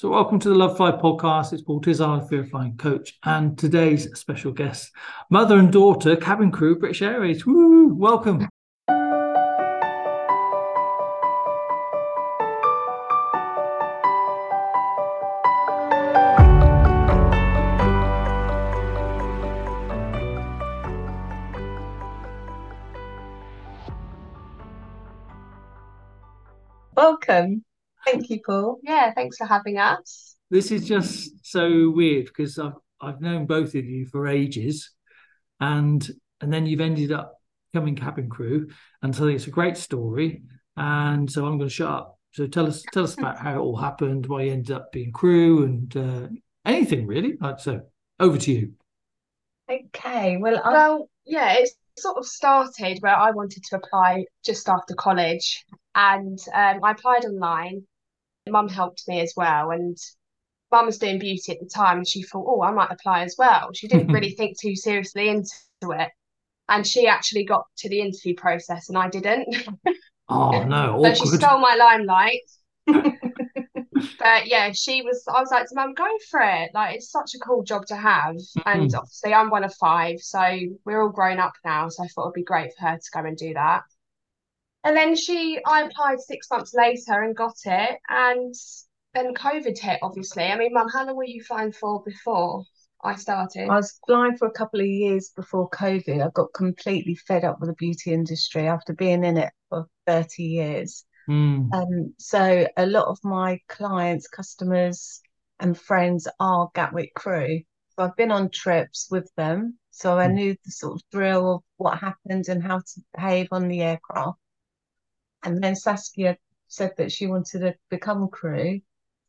So, welcome to the Lovefly podcast. It's Paul Tizard, Fear Flying Coach, and today's special guest, mother and daughter, cabin crew, British Airways. Woo! Welcome. Welcome. Thank you, Paul. Yeah, thanks for having us. This is just so weird because I've I've known both of you for ages, and and then you've ended up becoming cabin crew, and so it's a great story. And so I'm going to shut up. So tell us tell us about how it all happened, why you ended up being crew, and uh, anything really. Right, so over to you. Okay. Well, I, Well, yeah, it's sort of started where I wanted to apply just after college, and um, I applied online. Mum helped me as well, and Mum was doing beauty at the time, and she thought, oh, I might apply as well. She didn't really think too seriously into it, and she actually got to the interview process, and I didn't. Oh no, So she stole my limelight. But yeah, she was, I was like to mum, go for it. Like, it's such a cool job to have. And Mm. obviously, I'm one of five. So we're all grown up now. So I thought it'd be great for her to go and do that. And then she, I applied six months later and got it. And then COVID hit, obviously. I mean, mum, how long were you flying for before I started? I was flying for a couple of years before COVID. I got completely fed up with the beauty industry after being in it for 30 years. Mm. Um, so a lot of my clients, customers, and friends are Gatwick crew. So I've been on trips with them. So I Mm. knew the sort of thrill of what happened and how to behave on the aircraft. And then Saskia said that she wanted to become crew.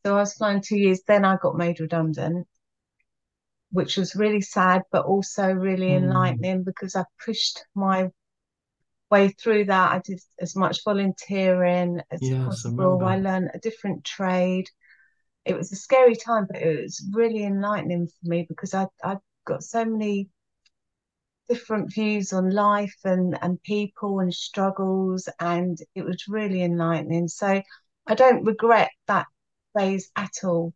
So I was flying two years, then I got made redundant, which was really sad, but also really Mm. enlightening because I pushed my way through that. I did as much volunteering as Yes, possible. I remember. learned a different trade. It was a scary time, but it was really enlightening for me because I I got so many different views on life and and people and struggles, and it was really enlightening. So I don't regret that phase at all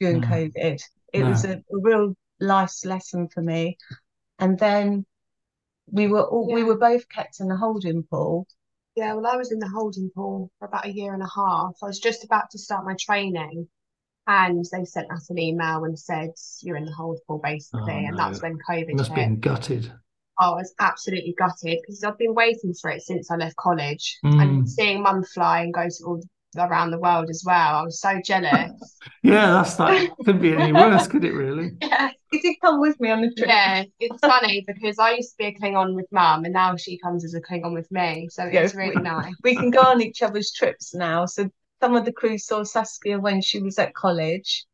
during No, COVID. It was a, a real life's lesson for me. And then we were all we were both kept in the holding pool. Yeah, well, I was in the holding pool for about a year and a half. I was just about to start my training, and they sent us an email and said, You're in the hold pool, Oh basically. And that's when You COVID must have hit. been gutted. I was absolutely gutted because I've been waiting for it since I left college. Mm. And seeing mum fly and go to all around the world as well, I was so jealous. Yeah, that's that. couldn't be any worse, could it really? Yeah, You did come with me on the trip. yeah, it's funny because I used to be a Klingon with mum, and now she comes as a Klingon with me. So Yeah, it's really nice. we can go on each other's trips now. So some of the crew saw Saskia when she was at college,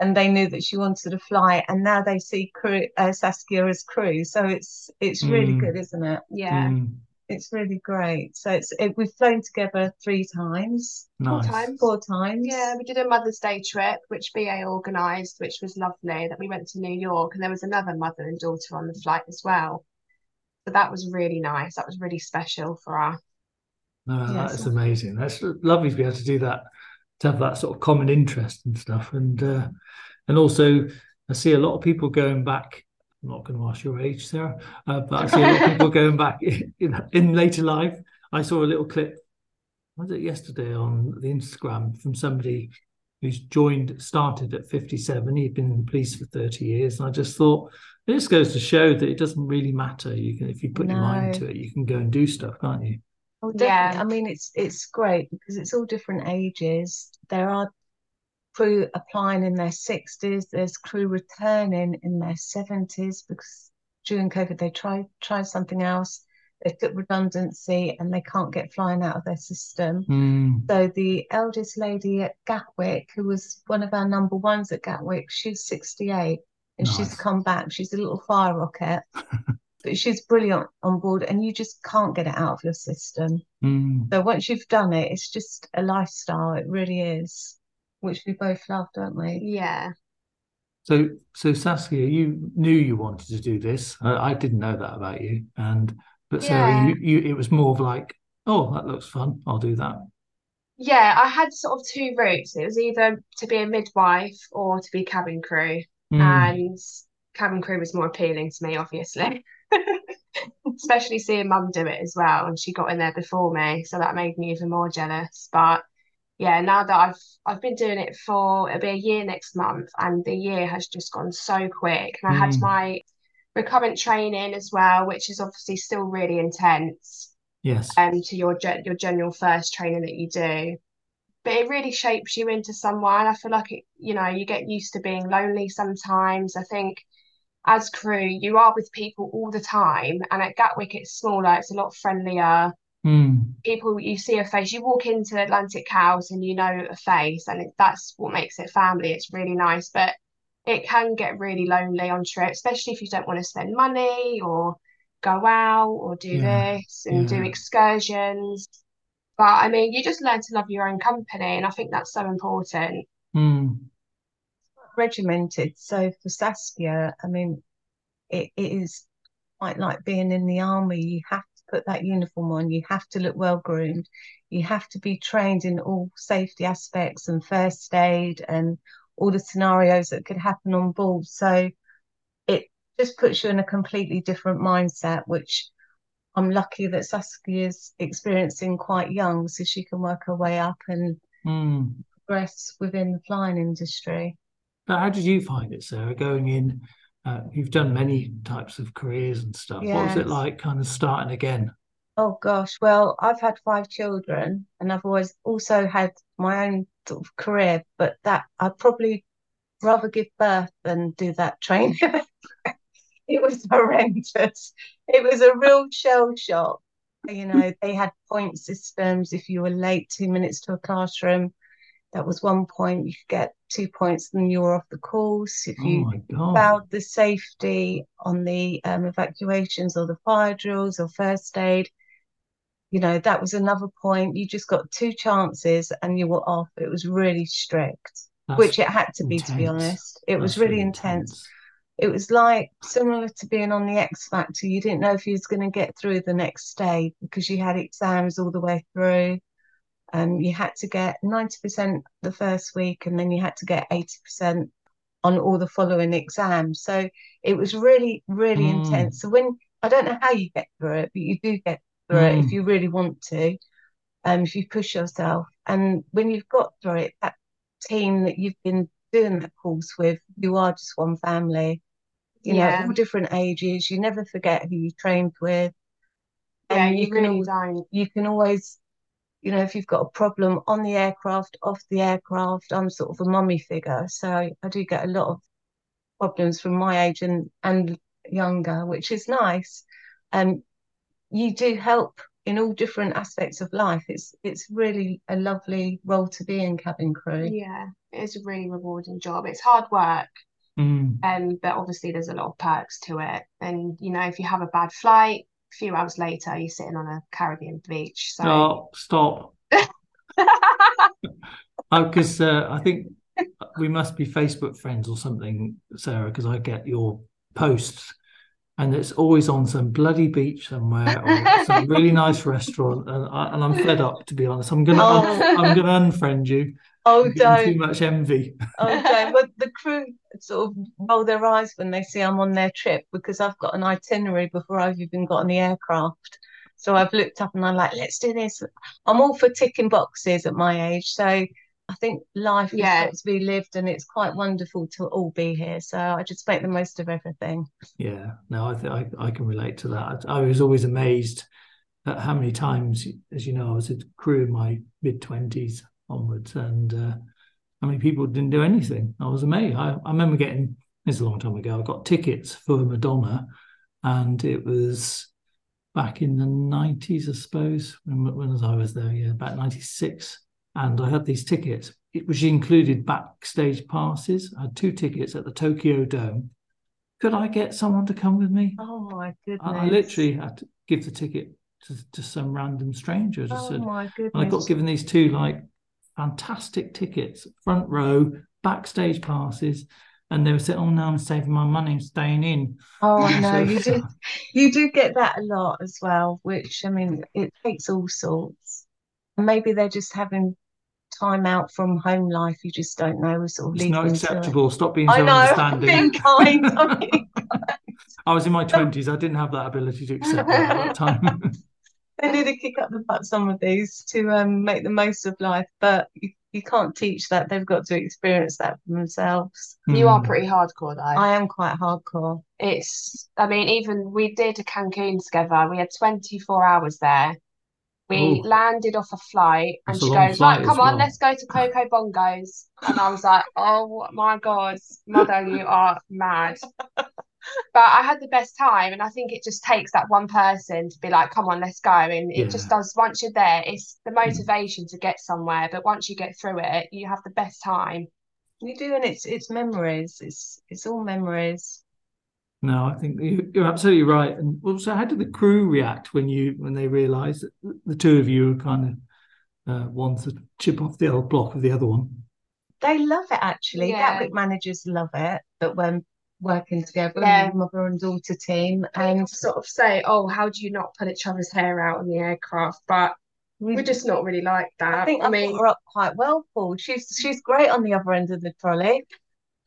and they knew that she wanted to fly, and now they see crew, uh, Saskia as crew. So it's it's really Mm. good, isn't it? Yeah, Mm. It's really great. So it's it, we've flown together three times, four Nice. times. four times. Yeah, we did a Mother's Day trip, which BA organised, which was lovely. That we went to New York, and there was another mother and daughter on the flight as well. So that was really nice. That was really special for us. No, that Yes. is amazing. That's lovely to be able to do that, to have that sort of common interest and stuff. And uh, and also, I see a lot of people going back. I'm not going to ask your age, Sarah, uh, but I see a lot of people going back in, in later life. I saw a little clip, was it yesterday on the Instagram from somebody who's joined, started at 57. He'd been in the police for 30 years. And I just thought, it just goes to show that it doesn't really matter. You can, if you put your mind to it, you can go and do stuff, can't you? Oh, Yeah. I mean, it's it's great because it's all different ages. There are crew applying in their 60s. There's crew returning in their 70s because during COVID they tried tried something else. They took redundancy and they can't get flying out of their system. Mm. So the eldest lady at Gatwick, who was one of our number ones at Gatwick, she's 68 and she's come back. She's a little fire rocket, but she's brilliant on board and you just can't get it out of your system. Mm. So once you've done it, it's just a lifestyle. It really is, which we both love, don't we? Yeah. So, so Saskia, you knew you wanted to do this. I, I didn't know that about you, and but Sarah, Yeah. you, you, it was more of like, oh, that looks fun. I'll do that. Yeah, I had sort of two routes. It was either to be a midwife or to be cabin crew. Mm. And cabin crew was more appealing to me, obviously. Especially seeing mum do it as well. And she got in there before me. So that made me even more jealous. But yeah, now that I've I've been doing it for it'll be a year next month, and the year has just gone so quick. And I had Mm. my recurrent training as well, which is obviously still really intense Yes. um to your your general first training that you do. But it really shapes you into someone. I feel like it, you know, you get used to being lonely sometimes. I think as crew, you are with people all the time, and at Gatwick it's smaller, it's a lot friendlier. Mm. People, you see a face, you walk into Atlantic House and you know a face, and it, that's what makes it family. It's really nice, but it can get really lonely on trip, especially if you don't want to spend money or go out or do Yeah, this and do excursions. But I mean, you just learn to love your own company, and I think that's so important. Mm. Regimented. So for Saskia, I mean, it, it is quite like being in the army. You have to put that uniform on, you have to look well groomed, you have to be trained in all safety aspects and first aid and all the scenarios that could happen on board. So it just puts you in a completely different mindset, which I'm lucky that Saskia is experiencing quite young, so she can work her way up and Mm. progress within the flying industry. But how did you find it, Sarah, going in? Uh, you've done many types of careers and stuff. What was it like kind of starting again? Oh gosh, well, I've had five children and I've always also had my own sort of career, but that I'd probably rather give birth than do that training. It was horrendous. It was a real shell shock. You know, they had point systems. If you were late two minutes to a classroom, that was one point. You could get two points, then you were off the course. If Oh you failed the safety on the um, evacuations or the fire drills or first aid, you know, that was another point. You just got two chances and you were off. It was really strict, That's which it had to be, to be honest. It was That's really really intense. It was like similar to being on the X Factor. You didn't know if you was going to get through the next day because you had exams all the way through. Um, you had to get 90% the first week and then you had to get 80% on all the following exams. So it was really, really Mm. intense. So when I don't know how you get through it, but you do get through it if Mm. you really want to, um, if you push yourself. And when you've got through it, that team that you've been doing that course with, you are just one family. You know, all different ages. You never forget who you trained with. Yeah, you you can really al- don't. you can always, you know, if you've got a problem on the aircraft, off the aircraft, I'm sort of a mummy figure. So I do get a lot of problems from my age and, and younger, which is nice. Um, you do help in all different aspects of life. It's it's really a lovely role to be in cabin crew. Yeah, it is a really rewarding job. It's hard work, Mm. um, but obviously there's a lot of perks to it. And you know, if you have a bad flight, a few hours later, you're sitting on a Caribbean beach. So Oh, stop. Because uh, I think we must be Facebook friends or something, Sarah, because I get your posts and it's always on some bloody beach somewhere or some really nice restaurant. And, I, and I'm fed up, to be honest. I'm gonna Oh. I'm gonna unfriend you. Oh, don't too much envy. Oh, don't. But the crew sort of roll their eyes when they see I'm on their trip because I've got an itinerary before I've even got on the aircraft. So I've looked up and I'm like, let's do this. I'm all for ticking boxes at my age. So I think life has Yeah. got to be lived and it's quite wonderful to all be here. So I just make the most of everything. Yeah, no, I think I, I can relate to that. I was always amazed at how many times, as you know, I was a crew in my mid twenties onwards, and uh, how many people didn't do anything. I was amazed. I, I remember getting this is a long time ago. I got tickets for Madonna, and it was back in the nineties, I suppose, when when I was there. Yeah, about ninety six, and I had these tickets, which included backstage passes. I had two tickets at the Tokyo Dome could I get someone to come with me? Oh my I, goodness. I literally had to give the ticket to, to some random stranger. I Oh said, my and I got given these two like fantastic tickets, front row, backstage passes, and they were saying, "Oh no, I'm saving my money, I'm staying in." Oh, I know. You do you do get that a lot as well, which I mean, it takes all sorts. Maybe they're just having time out from home life. You just don't know. We sort of It's leave not them to it. acceptable. Stop being so I so know. I'm understanding. being kind. I'm being I was in my twenties. I didn't have that ability to accept that at that time. they need to kick up the butt some of these to um, make the most of life, but you, you can't teach that. They've got to experience that for themselves. You are Hmm. pretty hardcore though. I am quite hardcore. It's, I mean, even we did a Cancun together. We had 24 hours there. We Ooh. landed off a flight and That's she goes, flight Right, come on, well." let's go to Coco Bongos. And I was like, Oh my God, mother, you are mad. But I had the best time, and I think it just takes that one person to be like, Come on, let's go. And it just does, once you're there, it's the hmm. motivation to get somewhere. But once you get through it, you have the best time. You do, and it's it's memories. It's it's all memories. No, I think you- you're absolutely right. And also, how did the crew react when you when they realised that the two of you are kind of uh, one to chip off the old block of the other one? They love it actually. Yeah. Gatwick managers love it that when working together, Yeah. mother and daughter team, And and sort of say, Oh, how do you not pull each other's hair out on the aircraft? But we're just not really like that. I think I I've mean, we're up quite well, Paul. She's she's great on the other end of the trolley.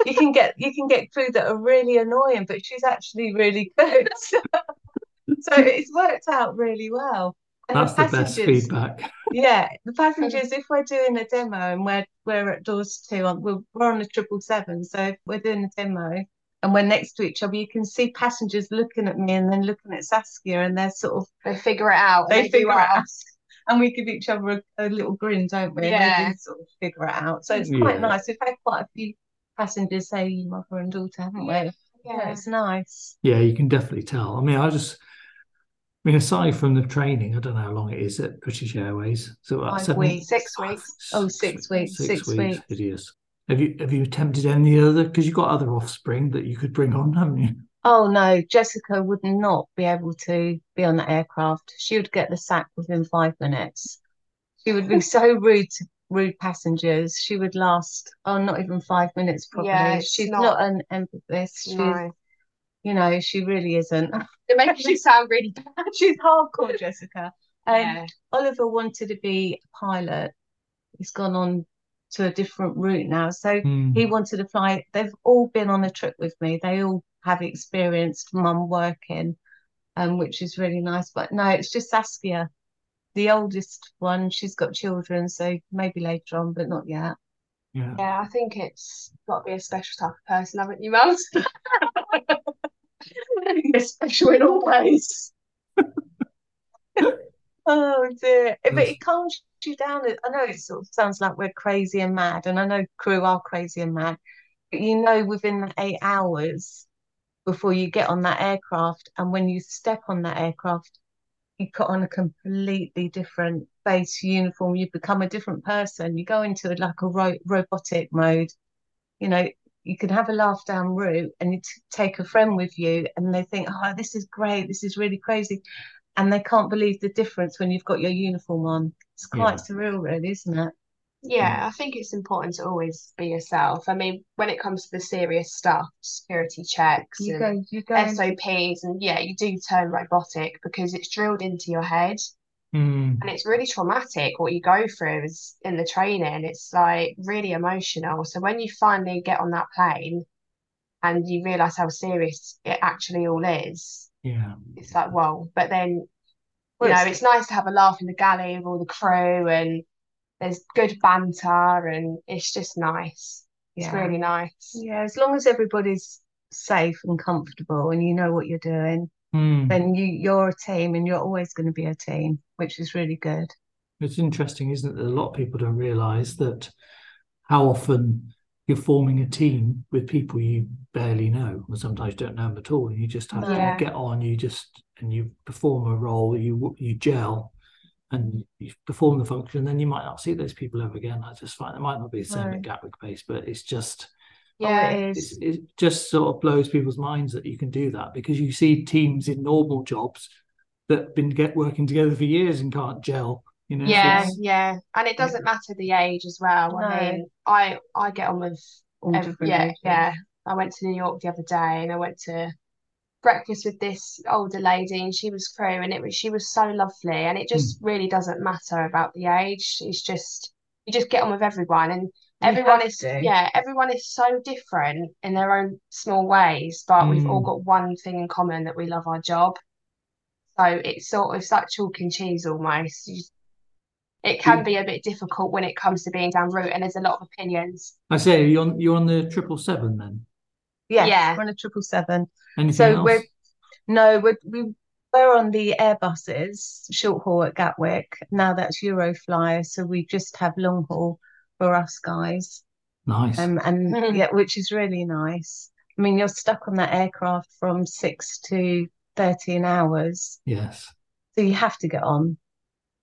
You can get you can get crew that are really annoying, but she's actually really good. so it's worked out really well. And That's the best feedback. yeah, the passengers. If we're doing a demo and we're we're at doors two, on we're, we're on a triple seven, so if we're doing a demo and we're next to each other, you can see passengers looking at me and then looking at Saskia, and they're sort of they figure it out. and they figure it out. ask. And we give each other a, a little grin, don't we? Yeah. they do sort of figure it out. So it's quite Yeah. nice. We've had quite a few passengers say mother and daughter, haven't we? Yeah, Yeah. it's nice. Yeah, you can definitely tell. I mean, I just, I mean, aside from the training, I don't know how long it is at British Airways. So about Five seven, weeks. Six weeks. Oh, six weeks, six weeks. Hideous. Have you have you attempted any other? Because you've got other offspring that you could bring on, haven't you? Oh no, Jessica would not be able to be on the aircraft. She would get the sack within five minutes. She would be so rude to rude passengers. She would last, oh, not even five minutes probably. Yeah, it's She's not- not an empathist. She's, No. you know, she really isn't. It makes you sound really bad. She's hardcore, Jessica. Um, Yeah. Oliver wanted to be a pilot. He's gone on to a different route now. So Hmm. he wanted to fly. They've all been on a trip with me. They all have experienced mum working, um, which is really nice. But no, it's just Saskia, the oldest one. She's got children, so maybe later on, but not yet. Yeah. Yeah, I think it's got to be a special type of person, haven't you, Mums? You're special in all ways. Oh dear. But it calms you down. I know it sort of sounds like we're crazy and mad, and I know crew are crazy and mad, but you know within the eight hours before you get on that aircraft, and when you step on that aircraft, you put on a completely different base uniform. You become a different person. You go into like a ro robotic mode. You know, you can have a laugh down route and you t take a friend with you, and they think, "Oh, this is great. This is really crazy." And they can't believe the difference when you've got your uniform on. It's quite Yeah. surreal, really, isn't it? Yeah, I think it's important to always be yourself. I mean, when it comes to the serious stuff, security checks You and go, you go. into- SOPs, and yeah, you do turn robotic because it's drilled into your head. Hmm. And it's really traumatic what you go through is in the training. It's like really emotional. So when you finally get on that plane and you realize how serious it actually all is, Yeah. it's like, whoa. But then, you Well, know, it's- it's nice to have a laugh in the galley with all the crew and there's good banter and it's just nice. It's Yeah. really nice. Yeah, as long as everybody's safe and comfortable and you know what you're doing, Hmm. then you you're a team and you're always going to be a team, which is really good. It's interesting, isn't it, that a lot of people don't realize that how often you're forming a team with people you barely know, or sometimes don't know them at all. You just have Yeah. to get on. You just and you perform a role. You you gel, and you perform the function. Then you might not see those people ever again. I just find it might not be the same No. at Gatwick Base, but it's just Yeah. Oh, it it's, is. it just sort of blows people's minds that you can do that because you see teams in normal jobs that have been get working together for years and can't gel. You know, Yeah, it's- yeah. And it doesn't matter the age as well. I mean, I I get on with All ev- different yeah, ages. yeah. I went to New York the other day and I went to breakfast with this older lady and she was crew and it was she was so lovely and it just really doesn't matter about the age. It's just you just get on with everyone and You everyone is to. yeah everyone is so different in their own small ways but we've all Mm. got one thing in common that we love our job so it's sort of like chalk and cheese almost You it can be a bit difficult when it comes to being down route and there's a lot of opinions I say you're on you're on the triple seven then. Yes, Yeah. we're on a triple seven. So else? we're no, we're, we were on the Airbuses short haul at Gatwick. Now that's Euroflyer, so we just have long haul for us guys. Nice. Um, and yeah, which is really nice. I mean, you're stuck on that aircraft from six to 13 hours, yes. so you have to get on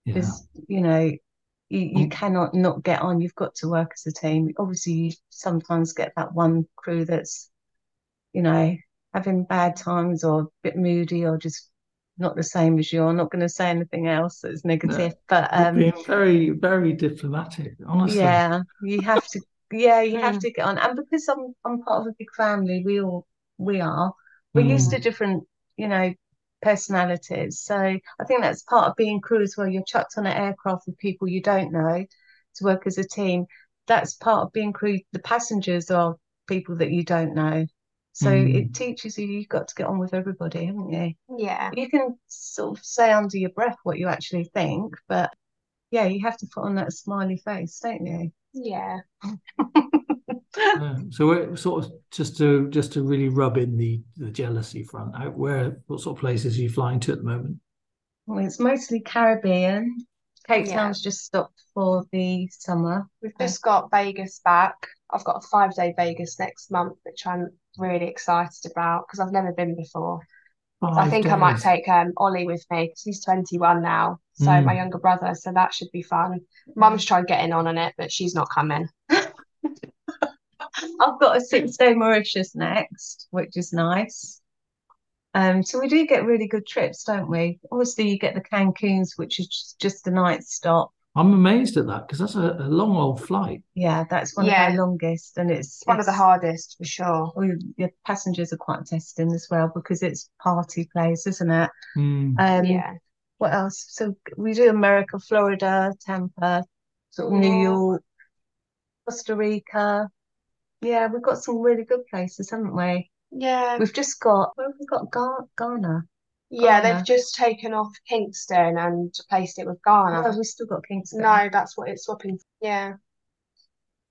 Yeah. you know you, you Mm. cannot not get on. You've got to work as a team. Obviously, you sometimes get that one crew that's, you know, having bad times or a bit moody or just not the same as you. I'm not going to say anything else that's negative, but um, being very, very diplomatic, honestly. yeah, you have to. Yeah, you have Mm. to get on, and because I'm I'm part of a big family, we all we are. We're used to different, you know, personalities. So I think that's part of being crew as well. You're chucked on an aircraft with people you don't know to work as a team. That's part of being crew. The passengers are people that you don't know. So Mm. it teaches you you've got to get on with everybody, haven't you? yeah You can sort of say under your breath what you actually think, but yeah, you have to put on that smiley face, don't you? yeah Yeah. So we're sort of just to just to really rub in the the jealousy front. Out where what sort of places are you flying to at the moment? Well, it's mostly Caribbean. Cape Yeah. Town's just stopped for the summer. We've just got Vegas back. I've got a five day Vegas next month, which I'm really excited about because I've never been before. So I Five think I might take um, Ollie with me because he's 21 now. So Mm. my younger brother, so that should be fun. Mum's tried getting on on it, but she's not coming. I've got a six day Mauritius next, which is nice. Um, so we do get really good trips, don't we? Obviously, you get the Cancuns, which is just, just a night stop. I'm amazed at that because that's a, a long old flight. Yeah, that's one Yeah. of our longest, and it's One of the hardest for sure. well, your passengers are quite testing as well because it's party place, isn't it? Mm. Um, Yeah. what else? So we do America, Florida, Tampa, sort of New New York, Costa Rica. Yeah, we've got some really good places, haven't we? Yeah. We've just got, where have we got? Ga- Ghana. Yeah, Ghana. they've just taken off Kingston and replaced it with Oh, Ghana. we've still got Kingston. No, that's what it's swapping. Yeah.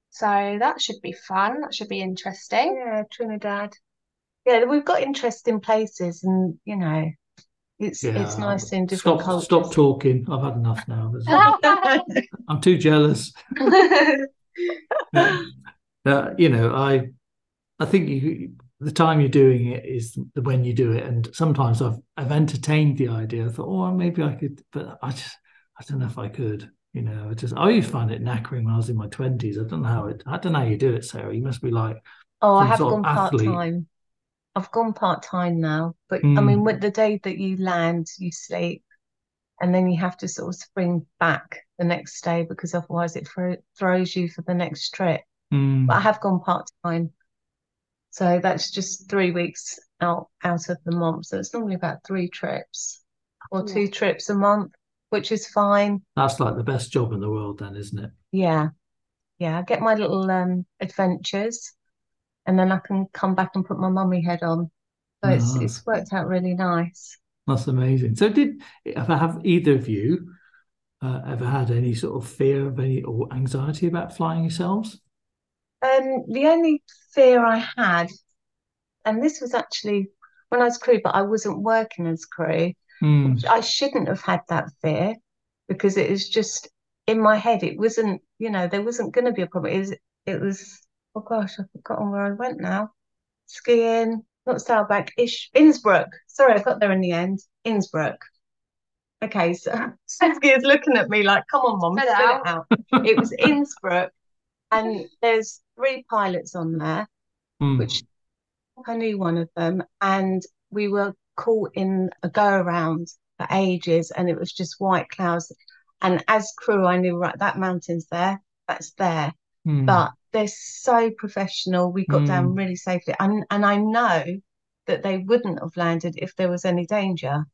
So that should be fun. That should be interesting. Yeah, Trinidad. Yeah, we've got interesting places, and you know, it's it's nice in different Stop stop talking. I've had enough now. I'm too jealous. Uh, uh, you know, I I think you the time you're doing it is the when you do it, and sometimes I've I've entertained the idea. I thought, oh, maybe I could, but I just I don't know if I could. You know, I just I used to find it knackering when I was in my twenties. I don't know how it. I don't know how you do it, Sarah. You must be like, Oh, I have gone part time. I've gone part time now, but I Mm. mean, with the day that you land, you sleep, and then you have to sort of spring back the next day because otherwise it thro throws you for the next trip. mm, But I have gone part time, so that's just three weeks out out of the month. So it's normally about three trips or Yeah. two trips a month, which is fine. that's like the best job in the world, then, isn't it? Yeah, yeah. I get my little um adventures, and then I can come back and put my mummy head on. So it's Nice. it's worked out really nice. That's amazing. So, did ever have either of you uh, ever had any sort of fear of any or anxiety about flying yourselves? Um, the only fear I had, and this was actually when I was crew, but I wasn't working as crew. Mm, I shouldn't have had that fear because it was just in my head. It wasn't, you know, there wasn't going to be a problem. It was, it was, oh gosh, I've forgotten where I went now. Skiing, not Sailbank, Ish, Innsbruck. Sorry, I got there in the end. Innsbruck. Okay, so Saskia is looking at me like, come on, mom, Spit it spit it out. It was Innsbruck, and there's three pilots on there mm, which I knew one of them, and we were caught in a go around for ages, and it was just white clouds. And as crew, I knew right that mountain's there, that's there. mm. But they're so professional. We got down really safely, and and I know that they wouldn't have landed if there was any danger.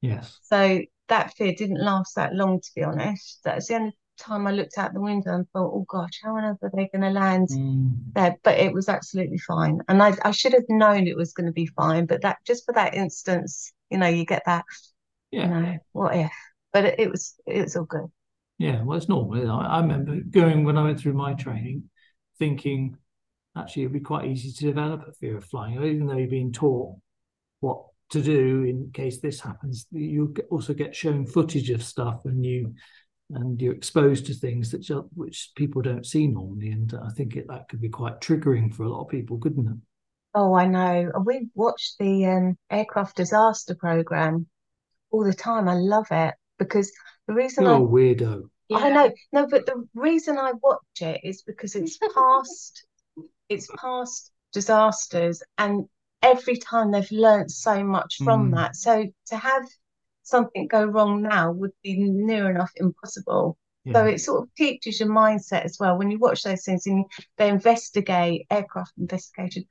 yes. So that fear didn't last that long, to be honest. That's the only time I looked out the window and thought, oh gosh, how on earth are they going to land Mm. there? But it was absolutely fine. And I, I should have known it was going to be fine. But that just for that instance, you know, you get that, you Yeah. know, what if? But it, it was it was all good. Yeah, well, it's normal. I, I remember going when I went through my training, thinking actually it'd be quite easy to develop a fear of flying, even though you've been taught what to do in case this happens. You also get shown footage of stuff, and you and you're exposed to things that ju- which people don't see normally, and I think it, that could be quite triggering for a lot of people, couldn't it? Oh, I know. We watched the um, aircraft disaster program all the time. I love it because the reason You're I a weirdo. I know, no, but the reason I watch it is because it's past, it's past disasters, and every time they've learned so much from Mm. that. So to have something go wrong now would be near enough impossible. So it sort of teaches your mindset as well. When you watch those things and they investigate aircraft investigation,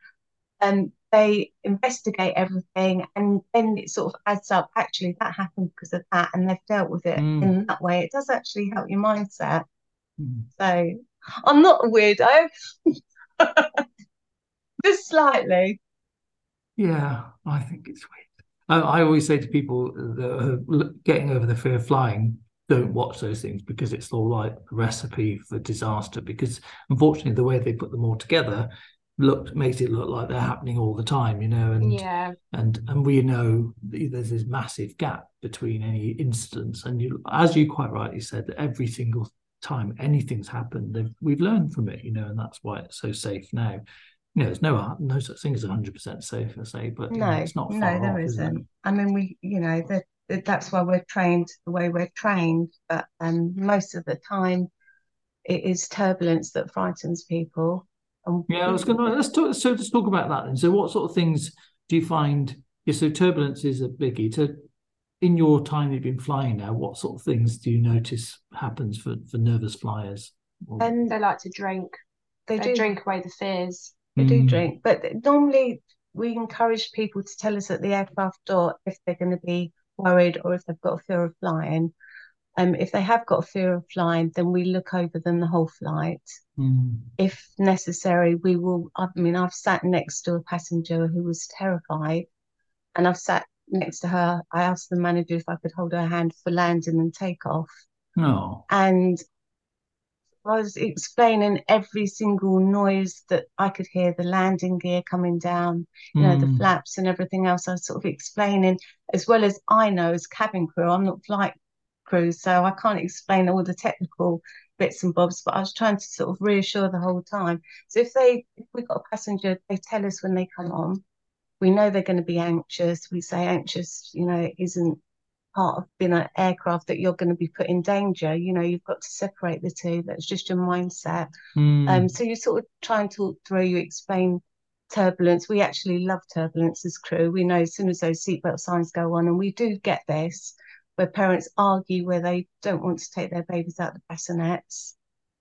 and they investigate everything, and then it sort of adds up. Actually, that happened because of that, and they've dealt with it Mm. in that way. It does actually help your mindset. Mm. So I'm not a weirdo, just slightly. Yeah, I think it's weird. I, I always say to people that are getting over the fear of flying, don't watch those things because it's all like a recipe for disaster. Because unfortunately, the way they put them all together look makes it look like they're happening all the time, you know. And Yeah. and and we know there's this massive gap between any instance. And you, as you quite rightly said, every single time anything's happened, we've learned from it, you know, and that's why it's so safe now. You know, there's no no such thing as 100% safe, I say, but you know, No, it's not no, far there off, is it? isn't. I mean, we, you know, that that- that's why we're trained the way we're trained. But um, most of the time, it is turbulence that frightens people. And Yeah, I was going to let's talk. So let's talk about that then. So, what sort of things do you find? Yeah, so turbulence is a biggie. To in your time you've been flying now, what sort of things do you notice happens for for nervous flyers? Or- and They like to drink. they They do drink away the fears. They do Mm. drink, but normally we encourage people to tell us at the aircraft door if they're going to be worried or if they've got a fear of flying. Um, if they have got a fear of flying, then we look over them the whole flight. Mm. If necessary, we will. I mean, I've sat next to a passenger who was terrified, and I've sat next to her. I asked the manager if I could hold her hand for landing and takeoff, No. and I was explaining every single noise that I could hear, the landing gear coming down, you know, the Mm. flaps and everything else. I was sort of explaining as well as I know as cabin crew. I'm not flight crew, so I can't explain all the technical bits and bobs, but I was trying to sort of reassure the whole time. So if they if we've got a passenger, they tell us when they come on, we know they're going to be anxious. We say anxious, you know, isn't part of being an aircraft that you're going to be put in danger. You know, you've got to separate the two. That's just your mindset. Mm. Um, so you sort of try and talk through, you explain turbulence. We actually love turbulence as crew. We know as soon as those seatbelt signs go on, and we do get this, where parents argue where they don't want to take their babies out of the bassinets,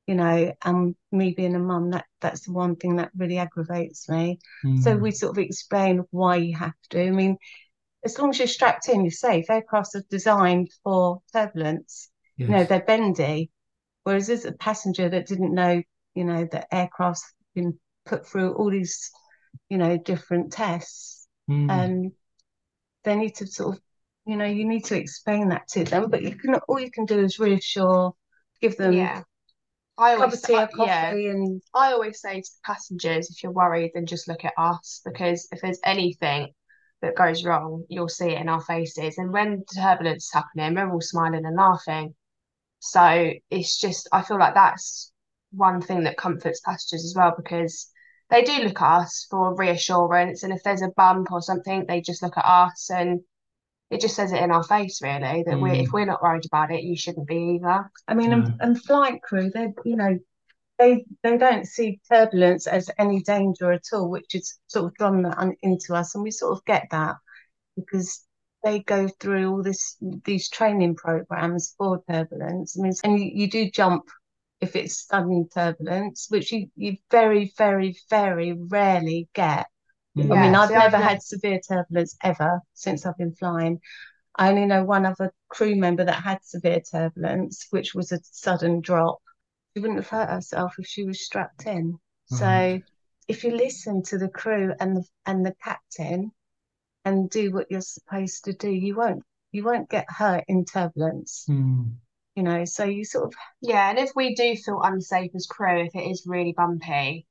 you know, and me being a mum, that that's the one thing that really aggravates me. So Mm. we sort of explain why you have to. I mean, as long as you're strapped in, you're safe. Aircrafts are designed for turbulence. You know, they're bendy. Whereas as a passenger that didn't know, you know, that aircraft's been put through all these, you know, different tests, Mm. um, they need to sort of, you know, you need to explain that to them. But you can all you can do is reassure, give them Yeah. I a cup always of tea, coffee, yeah. and I always say to passengers, if you're worried, then just look at us because if there's anything that goes wrong, you'll see it in our faces. And when turbulence is happening, we're all smiling and laughing. So it's just, I feel like that's one thing that comforts passengers as well because they do look at us for reassurance. And if there's a bump or something, they just look at us and it just says it in our face, really, that we're, if Mm. we're not worried about it, you shouldn't be either. I mean, No. and, and flight crew, they're, you know, they they don't see turbulence as any danger at all, which is sort of drawn that un- into us, and we sort of get that because they go through all this these training programs for turbulence. I mean, and you, you do jump if it's sudden turbulence, which you you very very very rarely get. Mm. I mean, I've see, I've never never- had severe turbulence ever since I've been flying. I only know one other crew member that had severe turbulence, which was a sudden drop. She wouldn't have hurt herself if she was strapped in. Right. So if you listen to the crew and the and the captain and do what you're supposed to do, you won't you won't get hurt in turbulence. Mm. You know, so you sort of Yeah, and if we do feel unsafe as crew, if it is really bumpy,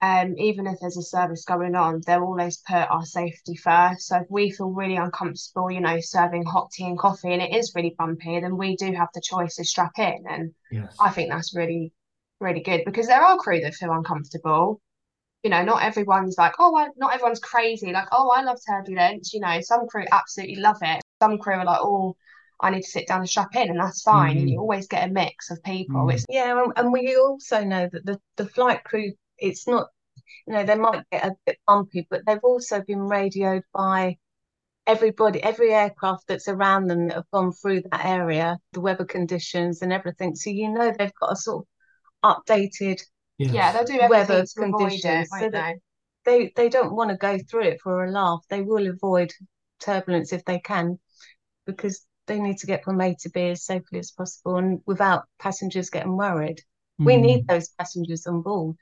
um, even if there's a service going on, they'll always put our safety first. So if we feel really uncomfortable, you know, serving hot tea and coffee and it is really bumpy, then we do have the choice to strap in. And Yes. I think that's really, really good because there are crew that feel uncomfortable. You know, not everyone's like, oh, I, not everyone's crazy. Like, oh, I love turbulence. You know, some crew absolutely love it. Some crew are like, oh, I need to sit down and strap in, and that's fine. And you Mm. always get a mix of people. Mm. It's yeah, and, and we also know that the, the flight crew, it's not, you know, they might get a bit bumpy, but they've also been radioed by everybody, every aircraft that's around them that have gone through that area, the weather conditions and everything. So you know they've got a sort of updated Yes. yeah, they'll do Weather everything to avoid it, conditions, so they? they they don't want to go through it for a laugh. They will avoid turbulence if they can, because they need to get from A to B as safely as possible and without passengers getting worried. We Mm. need those passengers on board.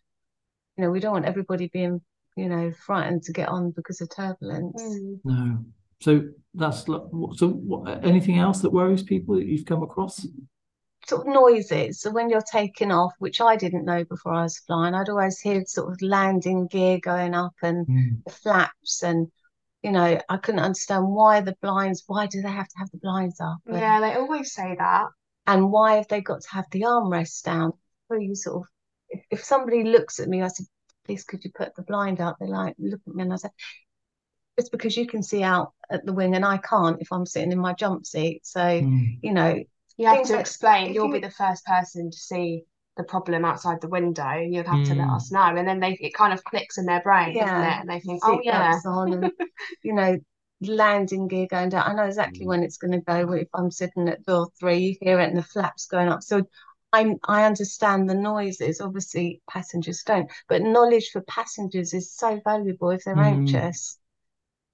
You know, we don't want everybody being, you know, frightened to get on because of turbulence. Mm. No. So that's so. What, anything else that worries people that you've come across? Sort of noises. So when you're taking off, which I didn't know before I was flying, I'd always hear sort of landing gear going up and Mm. the flaps and you know, I couldn't understand why the blinds, why do they have to have the blinds up? And, Yeah, they always say that. and why have they got to have the armrests down? Where you sort of, if, if somebody looks at me, I said, please could you put the blind out? They like look at me and I said, it's because you can see out at the wing and I can't if I'm sitting in my jump seat. So, Mm. you know, you have to like, explain. You'll you- be the first person to see the problem outside the window, you'll have to let Mm. us know. And then they it kind of clicks in their brain, doesn't it? And they think, oh yeah, and you know landing gear going down. I know exactly when it's going to go. If I'm sitting at door three, you hear it and the flaps going up. So I'm I understand the noises. Obviously, passengers don't, but knowledge for passengers is so valuable if they're Mm. anxious.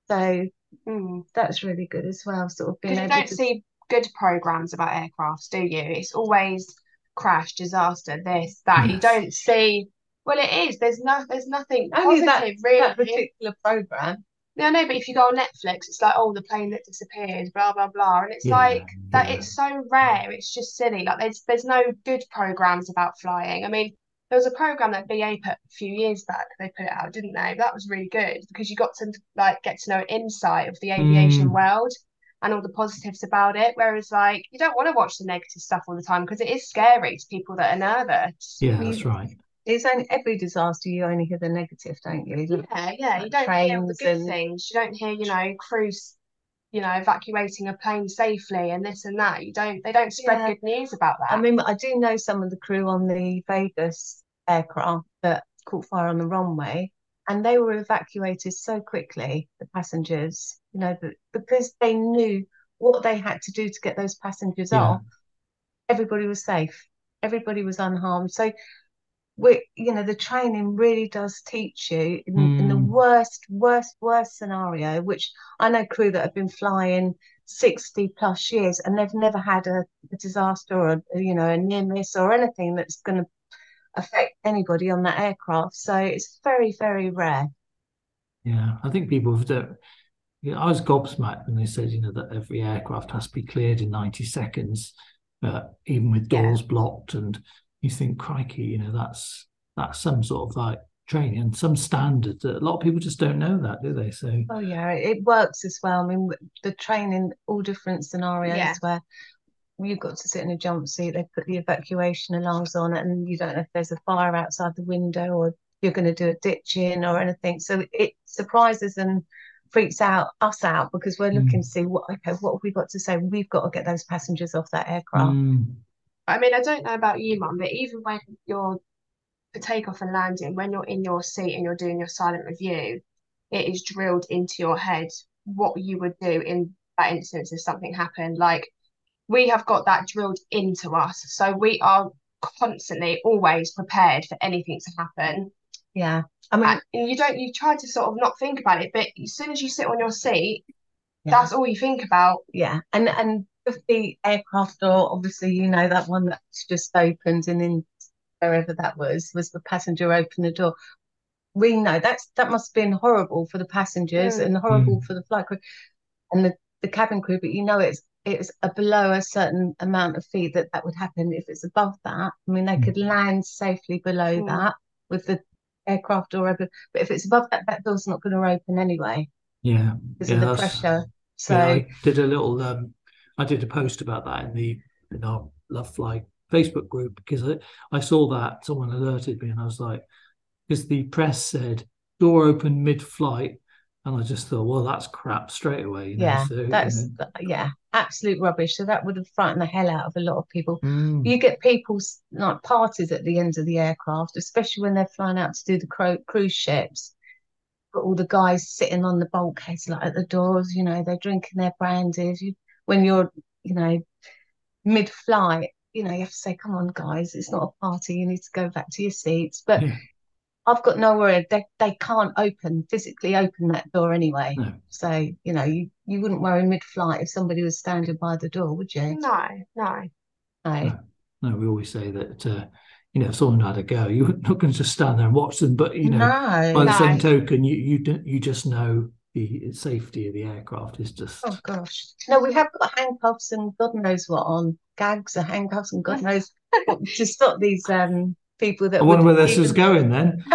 So Mm. that's really good as well. Sort of being you don't to see good programs about aircrafts, do you? It's always crash, disaster, this, that. You don't see. Well, it is. There's no. There's nothing only that really. that particular program. Yeah, no, but if you go on Netflix, it's like, oh, the plane that disappeared, blah blah blah, and it's Yeah, like that. yeah. It's so rare. It's just silly. Like there's there's no good programs about flying. I mean, there was a program that BA put a few years back. They put it out, didn't they? That was really good because you got to like get to know insight of the aviation Mm. world and all the positives about it. Whereas like you don't want to watch the negative stuff all the time because it is scary to people that are nervous. Yeah, We- that's right. It's only every disaster you only hear the negative, don't you? Look, Yeah, yeah, you don't hear all the good and- things. You don't hear, you know, crews, you know, evacuating a plane safely and this and that. You don't, they don't spread Yeah. good news about that. I mean, I do know some of the crew on the Vegas aircraft that caught fire on the runway, and they were evacuated so quickly, the passengers, you know, because they knew what they had to do to get those passengers Yeah. off, everybody was safe, everybody was unharmed. So we, you know, the training really does teach you in, in the Mm. worst, worst, worst scenario, which I know crew that have been flying 60 plus years and they've never had a, a disaster or, you know, a near miss or anything that's going to affect anybody on that aircraft. So it's very, very rare. Yeah, I think people have done. You know, I was gobsmacked when they said, you know, that every aircraft has to be cleared in 90 seconds, uh, even with Yeah. doors blocked. And you think, crikey, you know, that's that's some sort of like training and some standard that a lot of people just don't know that, do they? So Oh yeah, it it works as well. I mean, the training, all different scenarios Yeah. where you've got to sit in a jump seat, they put the evacuation alarms on, and you don't know if there's a fire outside the window or you're going to do a ditching or anything. So it surprises and freaks out us out because we're looking Mm. to see what okay, what have we got to say? We've got to get those passengers off that aircraft. mm, I mean, I don't know about you, Mum, but even when you're for takeoff and landing, when you're in your seat and you're doing your silent review, it is drilled into your head what you would do in that instance if something happened. Like we have got that drilled into us. So we are constantly always prepared for anything to happen. Yeah, I mean, And you don't, you try to sort of not think about it, but as soon as you sit on your seat, Yeah. That's all you think about. Yeah, and and with the aircraft door, obviously you know that one that's just opened and in wherever that was was the passenger opened the door. We know that's that must have been horrible for the passengers Mm. and horrible Mm. for the flight crew and the, the cabin crew, but you know it's it's a below a certain amount of feet that that would happen. If it's above that, I mean they Mm. could land safely below Mm. that with the aircraft door open, but if it's above that, that door's not going to open anyway Yeah. because Yeah, of the pressure. So Yeah, I did a little um I did a post about that in the in our Lovefly Facebook group because I, I saw that someone alerted me and I was like because the press said door open mid-flight and I just thought well that's crap straight away you know yeah, so you that's know. yeah, absolute rubbish. So that would have frightened the hell out of a lot of people. Mm, You get people like parties at the ends of the aircraft, especially when they're flying out to do the cru cruise ships. But all the guys sitting on the bulkheads, like at the doors, you know, they're drinking their brandies. You, when you're, you know, mid-flight, you know, you have to say, "Come on, guys, it's not a party. You need to go back to your seats." But yeah, I've got nowhere. They they can't open physically open that door anyway. no So you know, you you wouldn't worry mid-flight if somebody was standing by the door, would you? No, no. No. no no we always say that uh, you know if someone had a go you're not going to just stand there and watch them but you know by No. the same token you you don't you just know the safety of the aircraft is just Oh gosh. No, we have got handcuffs and God knows what on. Gags and handcuffs and God knows what to stop these um people that I wonder where this is going then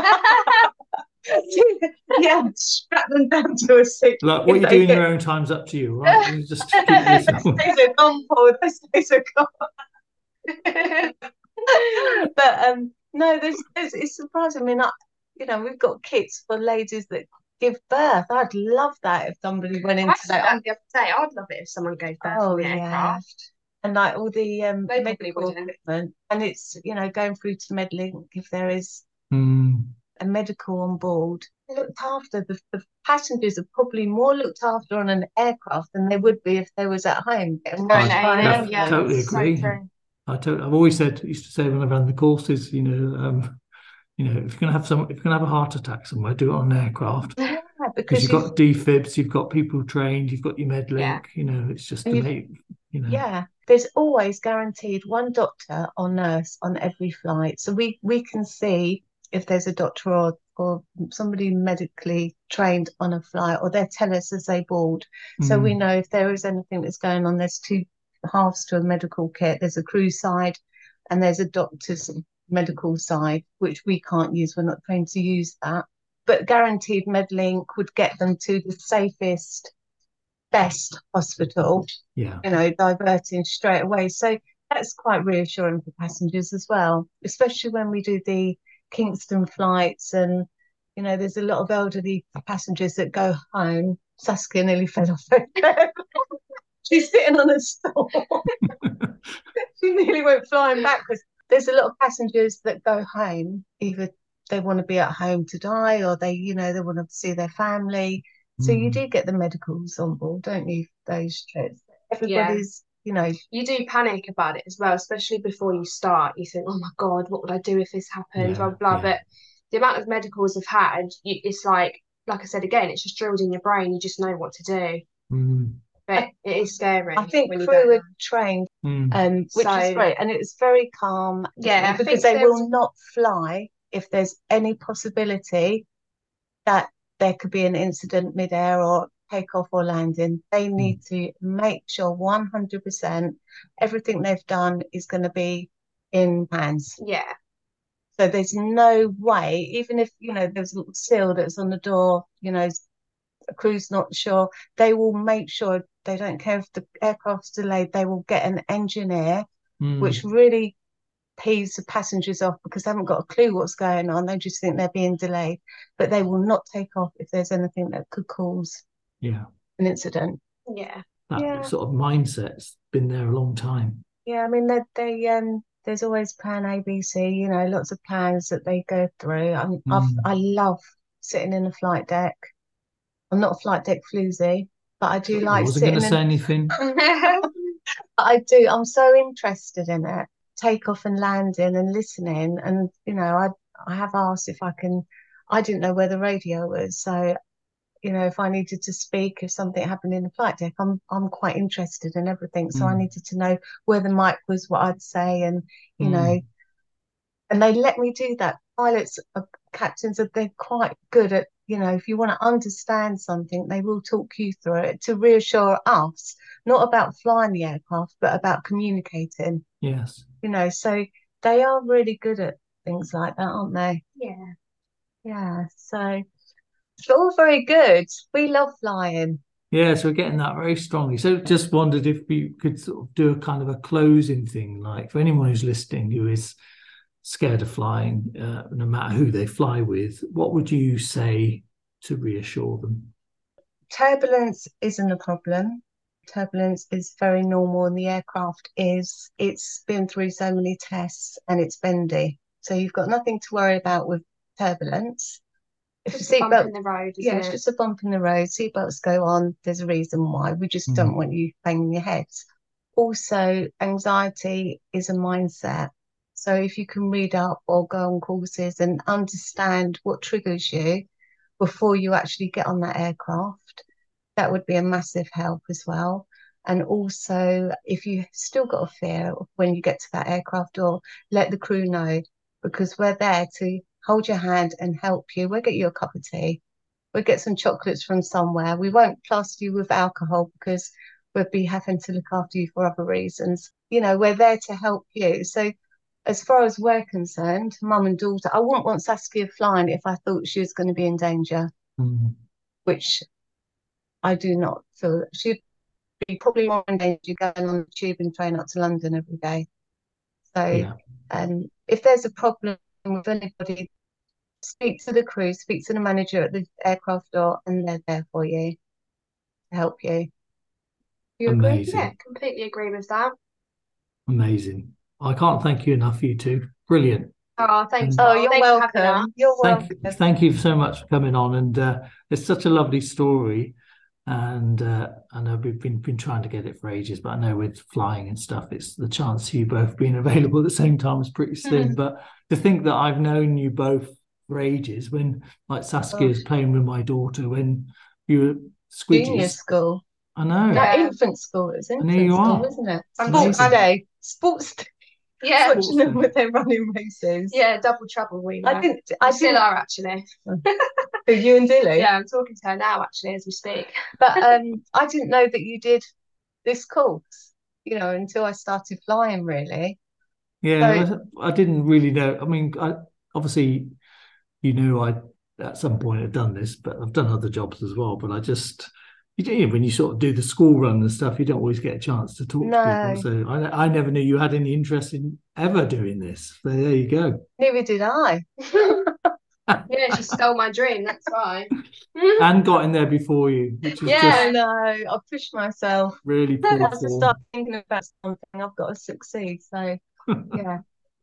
yeah, strap them down to a seat. Like what If you they do in your own time's up to you, right? You just keep this Those days are gone, Paul. Those are gone. But um, no, there's, there's it's surprising. I mean, I, you know, we've got kits for ladies that give birth. I'd love that if somebody went into said that. that the other day. I'd love it if someone gave birth Oh, on the yeah. aircraft. and like all the um They medical equipment, and it's you know going through to MedLink if there is Mm, a medical on board. Looked after. The, the passengers are probably more looked after on an aircraft than they would be if they was at home. getting Going washed I by an A&E, def- ambulance. yeah, totally agree. true. I don't, I've always said, used to say when I ran the courses, you know, um, you know, if you're gonna have some, if you're gonna have a heart attack somewhere, do it on an aircraft Yeah, because because you've got defibs, you've got people trained, you've got your MedLink, Yeah. you know, it's just you've- make, you know, Yeah, there's always guaranteed one doctor or nurse on every flight. So we we can see if there's a doctor or or somebody medically trained on a flight, or they tell us as they board. So we Mm, know if there is anything that's going on. There's two halves to a medical kit. There's a crew side, and there's a doctor's medical side, which we can't use. We're not trained to use that. But guaranteed MedLink would get them to the safest, best hospital yeah, you know, diverting straight away. So that's quite reassuring for passengers as well, especially when we do the Kingston flights and you know, there's a lot of elderly passengers that go home. Saskia nearly fell off her. She's sitting on a stool. she nearly went flying backwards. There's a lot of passengers that go home, either they want to be at home to die or they, you know, they want to see their family. So you Mm. do get the medicals on board, don't you? Those trips. Everybody's, you know, You do panic about it as well, especially before you start. You think, oh my God, what would I do if this happened? Yeah, Blah, blah, yeah. But the amount of medicals I've had, it's like, like I said again, it's just drilled in your brain. You just know what to do. Mm, But it is scary I think when you crew are trained, mm, um, which is great, and it's very calm. Yeah, I because think they there will not fly if there's any possibility that there could be an incident midair or takeoff or landing. They need to make sure 100% everything they've done is going to be in hands. Yeah, So there's no way, even if, you know, there's a little seal that's on the door, you know, a crew's not sure, they will make sure they don't care if the aircraft's delayed, they will get an engineer, mm. which really peeves the passengers off because they haven't got a clue what's going on. They just think they're being delayed, but they will not take off if there's anything that could cause yeah, an incident. yeah. that Yeah. sort of mindset's been there a long time. Yeah, I mean, they, they um, there's always plan A, B, C, you know, lots of plans that they go through. I'm, I've, Mm. I love sitting in a flight deck. I'm not a flight deck floozy, but I do I like wasn't going to say anything. I do. I'm so interested in it. Takeoff and landing and listening. And, you know, I I have asked if I can, I didn't know where the radio was. So you know, if I needed to speak, if something happened in the flight deck, I'm I'm quite interested in everything. So I Mm. needed to know where the mic was, what I'd say, and you Mm. know, and they let me do that. Pilots, captains, are they're quite good at, you know, if you want to understand something, they will talk you through it to reassure us, not about flying the aircraft, but about communicating, Yes. you know. So they are really good at things like that, aren't they? Yeah. Yeah. So it's all very good. We love flying. Yeah, so we're getting that very strongly. So just wondered if we could sort of do a kind of a closing thing, like for anyone who's listening who is scared of flying, uh, no matter who they fly with, what would you say to reassure them? Turbulence isn't a problem. Turbulence is very normal, and the aircraft is. It's been through so many tests and it's bendy. So you've got nothing to worry about with turbulence. If Just a bump seatbelt, in the road, isn't yeah, it's just a bump in the road. Seatbelts go on. There's a reason why. We just Mhm. don't want you banging your heads. Also, anxiety is a mindset. So if you can read up or go on courses and understand what triggers you before you actually get on that aircraft, that would be a massive help as well. And also, if you still got a fear when you get to that aircraft door, let the crew know because we're there to hold your hand and help you. We'll get you a cup of tea. We'll get some chocolates from somewhere. We won't plaster you with alcohol because we'll be having to look after you for other reasons. You know, we're there to help you. So, as far as we're concerned, mum and daughter, I wouldn't want Saskia flying if I thought she was going to be in danger, Mm. which I do not feel she'd be probably more in danger going on the tube and train up to London every day. So, Yeah. um, if there's a problem with anybody, speak to the crew, speak to the manager at the aircraft door, and they're there for you to help you. You agree? Amazing. Yeah, completely agree with that. Amazing. I can't thank you enough, you two. Brilliant. Oh, thanks. Oh, you're Thanks for having us. welcome. You're Thank welcome. thank you so much for coming on, and uh, it's such a lovely story. And uh, I know we've been been trying to get it for ages, but I know with flying and stuff, it's the chance of you both being available at the same time is pretty slim. Mm. But to think that I've known you both for ages, when like Saskia's Gosh. playing with my daughter when you were Junior squidgies, school. I know. No, Yeah. infant school. It's And infant there you school, are. isn't it? Sports amazing. day. Sports day. Yeah, Sports Watching them with their running races. yeah, double trouble. We were. I didn't. I still didn't. are actually. For you and Dilly. Yeah, I'm talking to her now actually as we speak. But um, I didn't know that you did this course. You know, until I started flying. Really. Yeah, So- I I didn't really know. I mean, I obviously, you knew I at some point had done this, but I've done other jobs as well. But I just, you know, when you sort of do the school run and stuff, you don't always get a chance to talk No. to people. So I, I never knew you had any interest in ever doing this. So there you go. Neither did I. Yeah, she stole my dream. That's right. And got in there before you, which is Yeah. I just know. I pushed myself. really I poor have to start thinking about something. I've got to succeed. So yeah,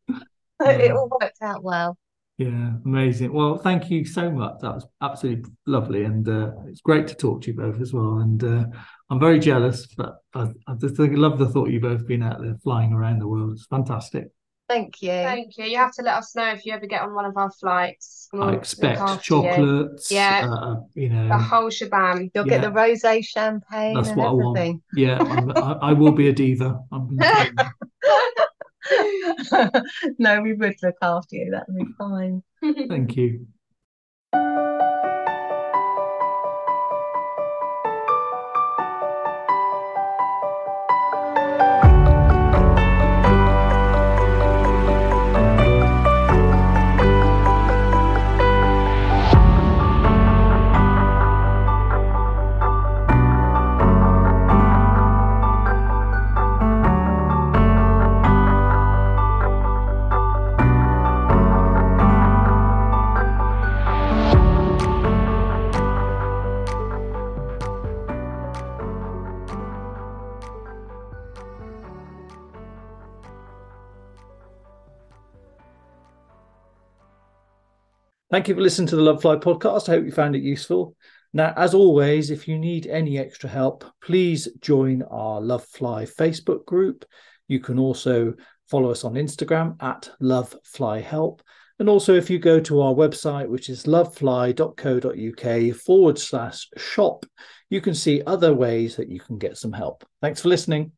Yeah. it all worked out well. Yeah, amazing. Well, thank you so much. That was absolutely lovely, and uh, it's great to talk to you both as well. And uh, I'm very jealous, but I, I just think- love the thought you both been out there flying around the world. It's fantastic. Thank you. Thank you. You have to let us know if you ever get on one of our flights. I we'll look expect after you. chocolates. Yeah. uh, you know, The whole shebang. You'll get the rosé champagne that's and what I want. everything. Yeah, I'm, I, I will be a diva. I'm gonna tell you. no, we would look after you. That would be fine. Thank you. Thank you for listening to the Lovefly podcast. I hope you found it useful. Now, as always, if you need any extra help, please join our Lovefly Facebook group. You can also follow us on Instagram at Lovefly Help. And also, if you go to our website, which is lovefly.co.uk forward slash shop, you can see other ways that you can get some help. Thanks for listening.